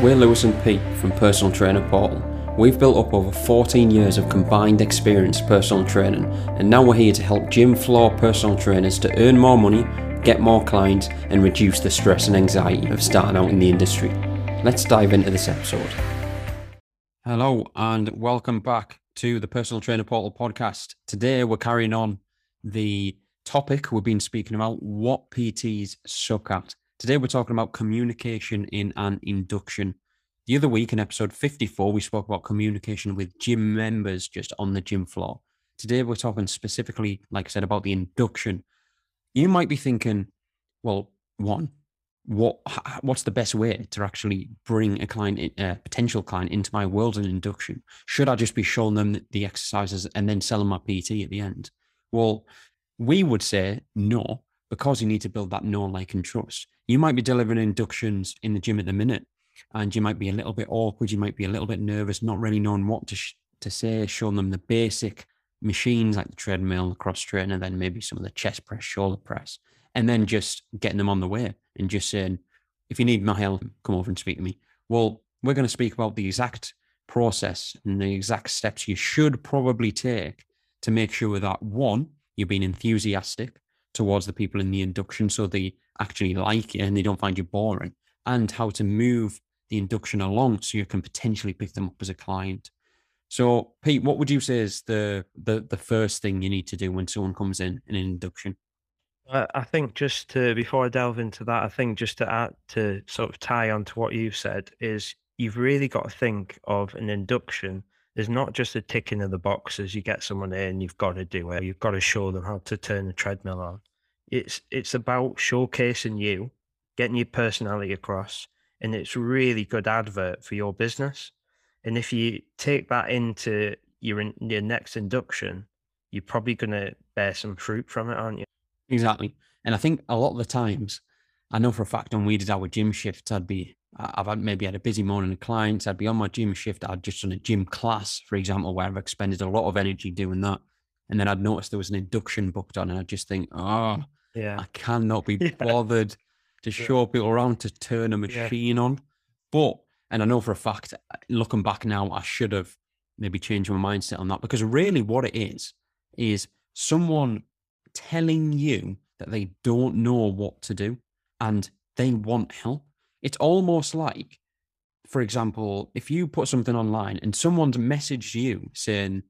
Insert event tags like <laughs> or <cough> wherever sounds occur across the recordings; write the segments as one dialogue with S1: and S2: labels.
S1: We're Lewis and Pete from Personal Trainer Portal. We've built up over 14 years of combined experience personal training, and now we're here to help gym floor personal trainers to earn more money, get more clients, and reduce the stress and anxiety of starting out in the industry. Let's dive into this episode. Hello, and welcome back to the Personal Trainer Portal podcast. Today, we're carrying on the topic we've been speaking about what PTs suck at. Today, we're talking about communication in an induction. The other week in episode 54, we spoke about communication with gym members just on the gym floor. Today, we're talking specifically, like I said, about the induction. You might be thinking, well, one, what what's the best way to actually bring a client, a potential client, into my world in induction? Should I just be showing them the exercises and then selling my PT at the end? Well, we would say no, because you need to build that know, like, and trust. You might be delivering inductions in the gym at the minute and you might be a little bit awkward you might be a little bit nervous not really knowing what to sh- to say showing them the basic machines like the treadmill the cross trainer then maybe some of the chest press shoulder press and then just getting them on the way and just saying if you need my help come over and speak to me. Well we're going to speak about the exact process and the exact steps you should probably take to make sure that one you're being enthusiastic towards the people in the induction so they actually like you and they don't find you boring, and how to move the induction along so you can potentially pick them up as a client. So, Pete, what would you say is the the, the first thing you need to do when someone comes in in an induction?
S2: I think just to before I delve into that, I think just to add to sort of tie on to what you've said is you've really got to think of an induction as not just a ticking of the boxes. You get someone in, you've got to do it. You've got to show them how to turn the treadmill on. It's it's about showcasing you, getting your personality across, and it's really good advert for your business. And if you take that into your in, your next induction, you're probably going to bear some fruit from it, aren't you?
S1: Exactly. And I think a lot of the times, I know for a fact when we did our gym shifts, I'd be I've had maybe had a busy morning of clients. I'd be on my gym shift. I'd just done a gym class, for example, where I've expended a lot of energy doing that. And then I'd noticed there was an induction booked on, and I'd just think, oh, yeah. I cannot be <laughs> yeah. bothered to show people around to turn a machine yeah. on. But, and I know for a fact, looking back now, I should have maybe changed my mindset on that because really what it is, is someone telling you that they don't know what to do and they want help. It's almost like, for example, if you put something online and someone's messaged you saying,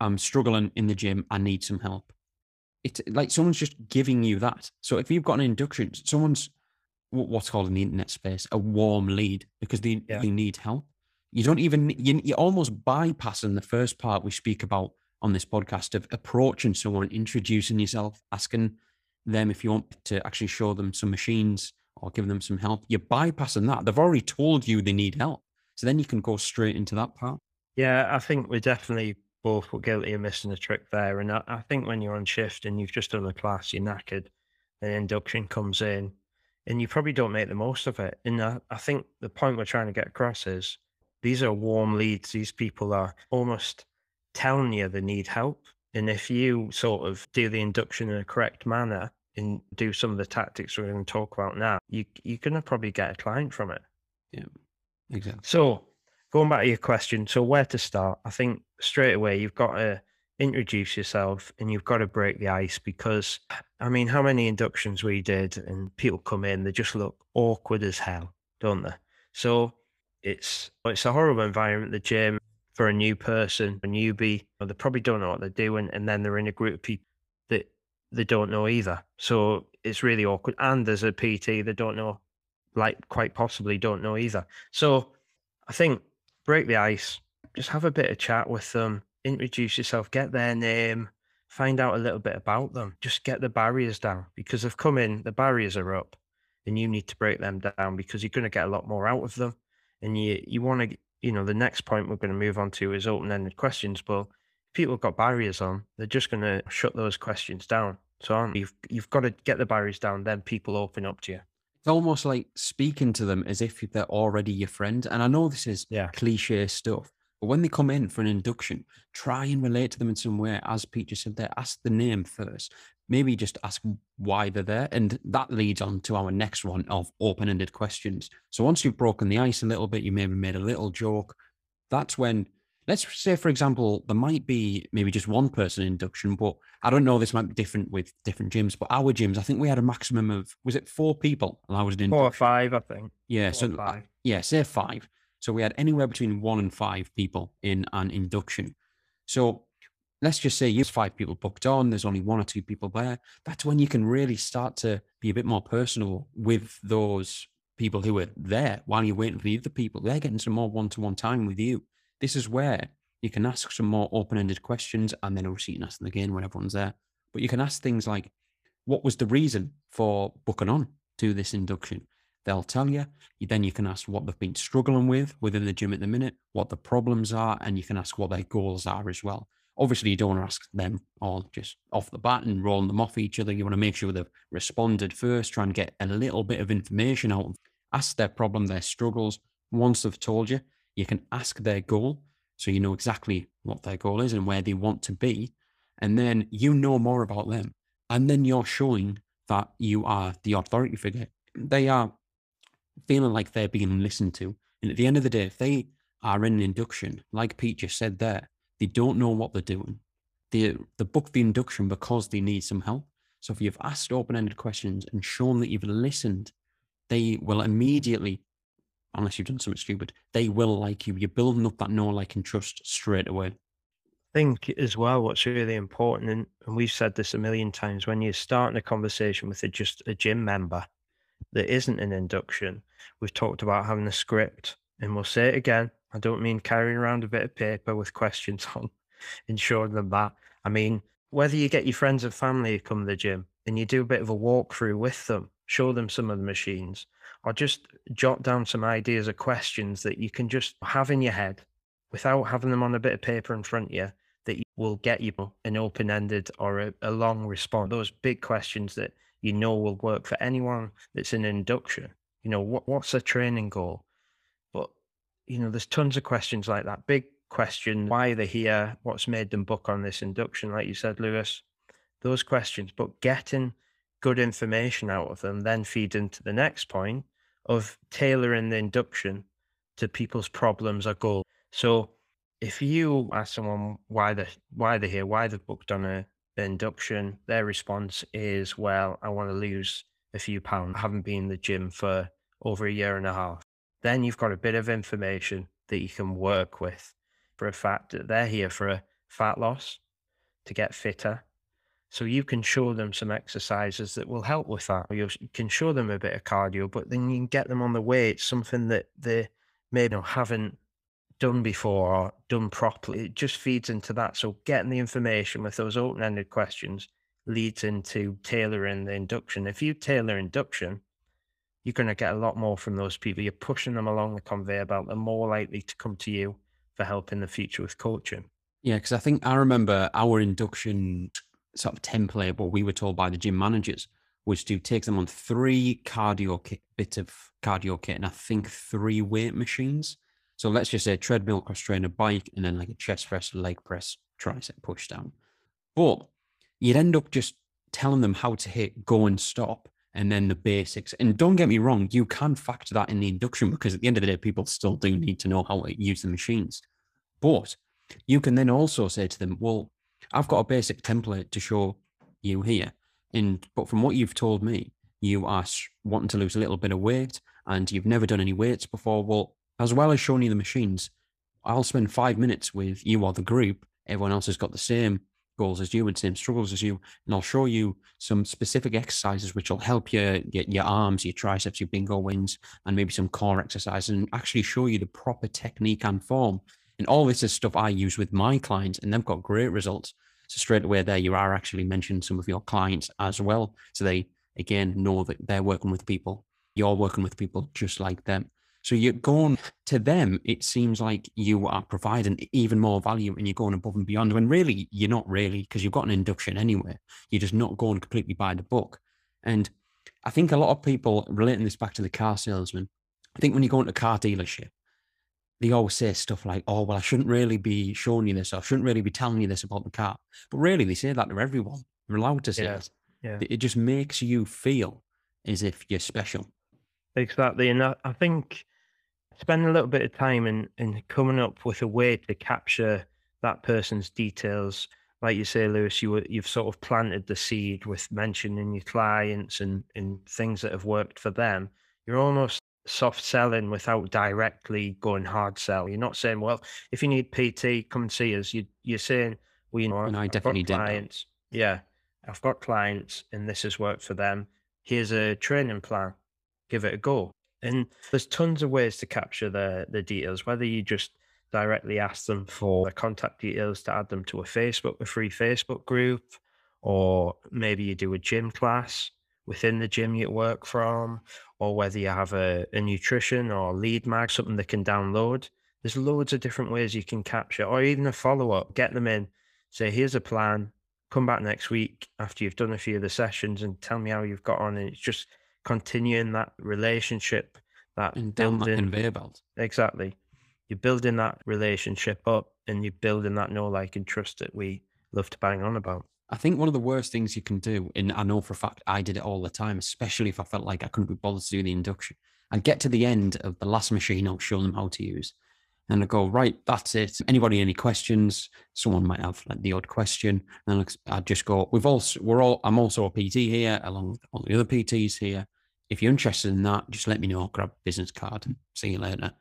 S1: I'm struggling in the gym, I need some help it's like someone's just giving you that. So if you've got an induction, someone's what's called in the internet space a warm lead because they, yeah. they need help. You don't even you, you're almost bypassing the first part we speak about on this podcast of approaching someone, introducing yourself, asking them if you want to actually show them some machines or give them some help. You're bypassing that. They've already told you they need help. So then you can go straight into that part.
S2: Yeah, I think we're definitely both were guilty of missing a trick there. And I, I, think when you're on shift and you've just done a class, you're knackered, and induction comes in, and you probably don't make the most of it. And I, I think the point we're trying to get across is these are warm leads. These people are almost telling you they need help. And if you sort of do the induction in a correct manner and do some of the tactics we're going to talk about now, you, you're going to probably get a client from it.
S1: Yeah, exactly.
S2: So going back to your question, so where to start? I think straight away you've got to introduce yourself and you've got to break the ice because I mean, how many inductions we did and people come in, they just look awkward as hell, don't they? So it's it's a horrible environment, the gym for a new person, a newbie, they probably don't know what they're doing, and then they're in a group of people they don't know either. So it's really awkward. And there's a PT they don't know, like quite possibly don't know either. So I think break the ice, just have a bit of chat with them, introduce yourself, get their name, find out a little bit about them, just get the barriers down because they've come in, the barriers are up, and you need to break them down because you're going to get a lot more out of them. And you you want to, you know, the next point we're going to move on to is open ended questions. But people got barriers on, they're just going to shut those questions down. So you've you've got to get the barriers down, then people open up to you
S1: it's almost like speaking to them as if they're already your friend. And I know this is
S2: yeah.
S1: cliche stuff, but when they come in for an induction, try and relate to them in some way. As Pete just said there, ask the name first. maybe just ask why they're there. And that leads on to our next one of open ended questions. So once you've broken the ice a little bit, you maybe made a little joke, that's when, let's say, for example, there might be maybe just one person induction, but I don't know, this might be different with different gyms, but our gyms, I think we had a maximum of, was it four people allowed in?
S2: Four or five, I think.
S1: Yeah.
S2: Four
S1: so,
S2: five.
S1: yeah, say five. So we had anywhere between one and five people in an induction. So let's just say you have five people booked on, there's only one or two people there. That's when you can really start to be a bit more personal with those people who are there while you're waiting for the other people. They're getting some more one to one time with you. This is where you can ask some more open ended questions and then obviously you can ask them again when everyone's there. But you can ask things like, what was the reason for booking on to this induction? They'll tell you. Then you can ask what they've been struggling with within the gym at the minute, what the problems are, and you can ask what their goals are as well. Obviously, you don't want to ask them all just off the bat and rolling them off each other. You want to make sure they've responded first, try and get a little bit of information out. Ask their problem, their struggles. Once they've told you, you can ask their goal. So you know exactly what their goal is and where they want to be. And then you know more about them. And then you're showing that you are the authority figure. They are feeling like they're being listened to. And at the end of the day, if they are in an induction, like Pete just said there, they don't know what they're doing. They, they book the induction because they need some help. So if you've asked open ended questions and shown that you've listened, they will immediately, unless you've done something stupid, they will like you. You're building up that know, like, and trust straight away.
S2: I think as well what's really important and, and we've said this a million times when you're starting a conversation with a, just a gym member that isn't an induction we've talked about having a script and we'll say it again i don't mean carrying around a bit of paper with questions <laughs> on and showing them that i mean whether you get your friends and family to come to the gym and you do a bit of a walkthrough with them show them some of the machines or just jot down some ideas or questions that you can just have in your head without having them on a bit of paper in front of you that will get you an open-ended or a, a long response. Those big questions that you know will work for anyone that's in induction. You know what, what's a training goal? But you know there's tons of questions like that. Big question why they're here? What's made them book on this induction? Like you said lewis those questions. But getting good information out of them then feed into the next point of tailoring the induction to people's problems or goals so if you ask someone why they why they're here, why they've booked on a induction, their response is, "Well, I want to lose a few pounds. I haven't been in the gym for over a year and a half." Then you've got a bit of information that you can work with for a fact that they're here for a fat loss to get fitter. So you can show them some exercises that will help with that. You can show them a bit of cardio, but then you can get them on the way. It's something that they maybe haven't done before or done properly. It just feeds into that. So getting the information with those open-ended questions leads into tailoring the induction. If you tailor induction, you're going to get a lot more from those people. You're pushing them along the conveyor belt. They're more likely to come to you for help in the future with coaching.
S1: Yeah, because I think I remember our induction sort of template, what we were told by the gym managers was to take them on three cardio kit, bit of cardio kit, and I think three weight machines. So let's just say treadmill, cross trainer, bike, and then like a chest press, leg press, tricep push down. But you'd end up just telling them how to hit go and stop and then the basics. And don't get me wrong, you can factor that in the induction because at the end of the day, people still do need to know how to use the machines. But you can then also say to them, well, I've got a basic template to show you here. And but from what you've told me, you are wanting to lose a little bit of weight and you've never done any weights before. Well, as well as showing you the machines, I'll spend five minutes with you or the group. Everyone else has got the same goals as you and same struggles as you. And I'll show you some specific exercises which will help you get your arms, your triceps, your bingo wings, and maybe some core exercises and actually show you the proper technique and form. And all this is stuff I use with my clients, and they've got great results. So straight away there, you are actually mentioning some of your clients as well. So they again know that they're working with people. You're working with people just like them. So you're going to them, it seems like you are providing even more value and you're going above and beyond when really you're not really because you've got an induction anyway. You're just not going completely by the book. And I think a lot of people relating this back to the car salesman, I think when you go into a car dealership, they always say stuff like, oh, well, I shouldn't really be showing you this, or I shouldn't really be telling you this about the car. But really, they say that to everyone. They're allowed to say
S2: Yeah.
S1: it.
S2: Yeah.
S1: It just makes you feel as if you're special.
S2: Exactly. And I, I think spend a little bit of time in, in coming up with a way to capture that person's details. Like you say, Lewis, you were, you've sort of planted the seed with mentioning your clients and, and things that have worked for them. You're almost soft selling without directly going hard sell. You're not saying, well, if you need PT, come and see us. You, you're saying, well, you know,
S1: And I
S2: I've got
S1: definitely did that.
S2: clients. Yeah, I've got clients and this has worked for them. Here's a training plan. Give it a go. And there's tons of ways to capture the the details, whether you just directly ask them for their contact details to add them to a Facebook, a free Facebook group, or maybe you do a gym class within the gym you work from, or whether you have a, a nutrition or lead mag, something they can download. There's loads of different ways you can capture, or even a follow up. Get them in, say, here's a plan. Come back next week after you've done a few of the sessions and tell me how you've got on. And it's just continuing that relationship, that
S1: And down that
S2: building.
S1: conveyor belt.
S2: Exactly. You're building that relationship up and you're building that know, like, and trust that we love to bang on about.
S1: I think one of the worst things you can do, and I know for a fact I did it all the time, especially if I felt like I couldn't be bothered to do the induction. I'd get to the end of the last machine I'll show them how to use. And I go, right, that's it. Anybody any questions? Someone might have like the odd question. And I'd just go, we've all, we're all, I'm also a PT here, along with all the other PTs here. If you're interested in that, just let me know. I'll Grab business card. See you later.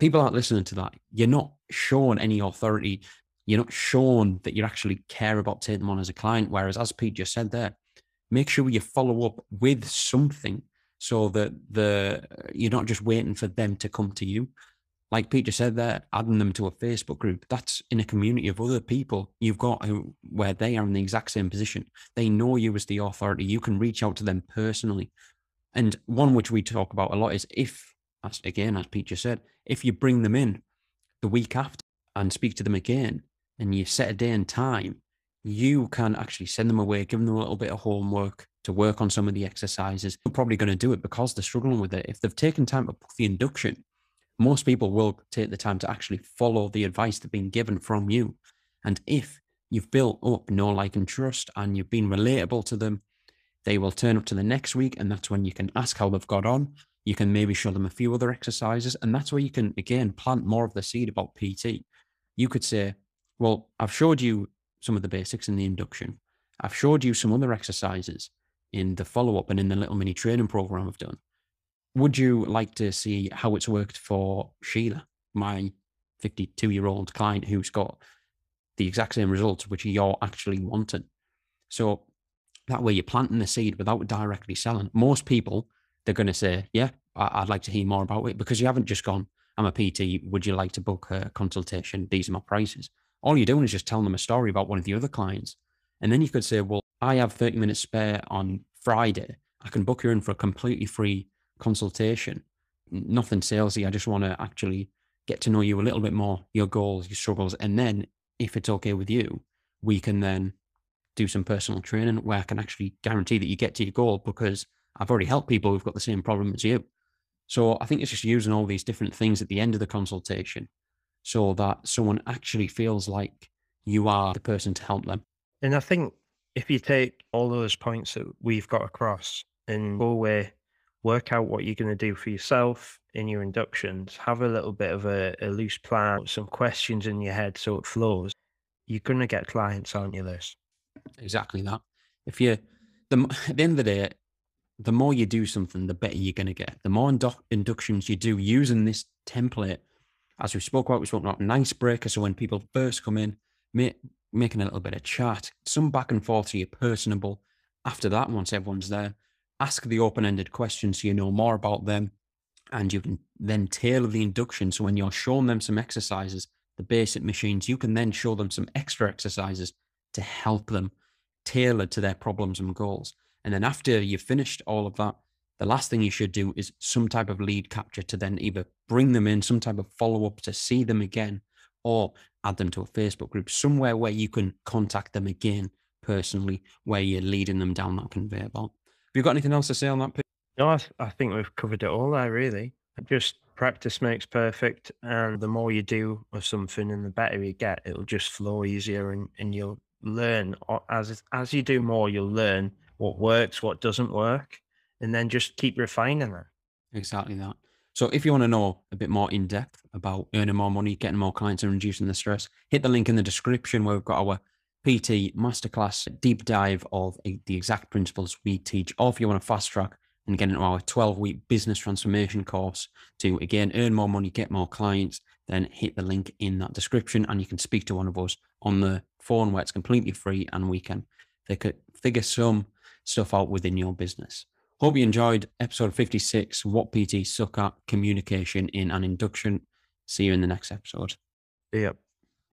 S1: People aren't listening to that. You're not shown any authority you're not shown that you actually care about taking them on as a client. Whereas, as Pete just said there, make sure you follow up with something so that the you're not just waiting for them to come to you. Like Pete just said there, adding them to a Facebook group, that's in a community of other people you've got who, where they are in the exact same position. They know you as the authority. You can reach out to them personally. And one which we talk about a lot is if, as again, as Pete just said, if you bring them in the week after and speak to them again, and you set a day and time, you can actually send them away, give them a little bit of homework to work on some of the exercises. They're probably going to do it because they're struggling with it. If they've taken time to book the induction, most people will take the time to actually follow the advice that's been given from you. And if you've built up know, like, and trust, and you've been relatable to them, they will turn up to the next week, and that's when you can ask how they've got on. You can maybe show them a few other exercises, and that's where you can again plant more of the seed about PT. You could say, well, I've showed you some of the basics in the induction. I've showed you some other exercises in the follow up and in the little mini training program I've done. Would you like to see how it's worked for Sheila, my 52 year old client who's got the exact same results which you're actually wanting? So that way you're planting the seed without directly selling. Most people, they're going to say, Yeah, I'd like to hear more about it because you haven't just gone, I'm a PT. Would you like to book a consultation? These are my prices. All you're doing is just telling them a story about one of the other clients. And then you could say, Well, I have 30 minutes spare on Friday. I can book you in for a completely free consultation. Nothing salesy. I just want to actually get to know you a little bit more, your goals, your struggles. And then, if it's okay with you, we can then do some personal training where I can actually guarantee that you get to your goal because I've already helped people who've got the same problem as you. So I think it's just using all these different things at the end of the consultation so that someone actually feels like you are the person to help them.
S2: And I think if you take all those points that we've got across and go away, work out what you're going to do for yourself in your inductions, have a little bit of a, a loose plan, some questions in your head so it flows, you're going to get clients, aren't you, Liz?
S1: Exactly that. If you, the, <laughs> at the end of the day, the more you do something, the better you're going to get. The more indu- inductions you do using this template, as we spoke about, we spoke about an icebreaker. So when people first come in, make, making a little bit of chat, some back and forth so you're personable. After that, once everyone's there, ask the open ended questions so you know more about them. And you can then tailor the induction. So when you're showing them some exercises, the basic machines, you can then show them some extra exercises to help them tailor to their problems and goals. And then after you've finished all of that, the last thing you should do is some type of lead capture to then either bring them in, some type of follow up to see them again, or add them to a Facebook group, somewhere where you can contact them again personally, where you're leading them down that conveyor belt. Have you got anything else to say on that?
S2: No, I, I think we've covered it all there, really. Just practice makes perfect. And the more you do of something and the better you get, it'll just flow easier and, and you'll learn as as you do more, you'll learn what works, what doesn't work, and then just keep refining it.
S1: Exactly that. So if you want to know a bit more in depth about earning more money, getting more clients and reducing the stress, hit the link in the description where we've got our PT masterclass deep dive of the exact principles we teach. Or if you want to fast track and get into our 12 week business transformation course to again earn more money, get more clients, then hit the link in that description and you can speak to one of us on the phone where it's completely free and we can figure some stuff out within your business. Hope you enjoyed episode 56 What PT Suck at Communication in an Induction. See you in the next episode.
S2: Yep.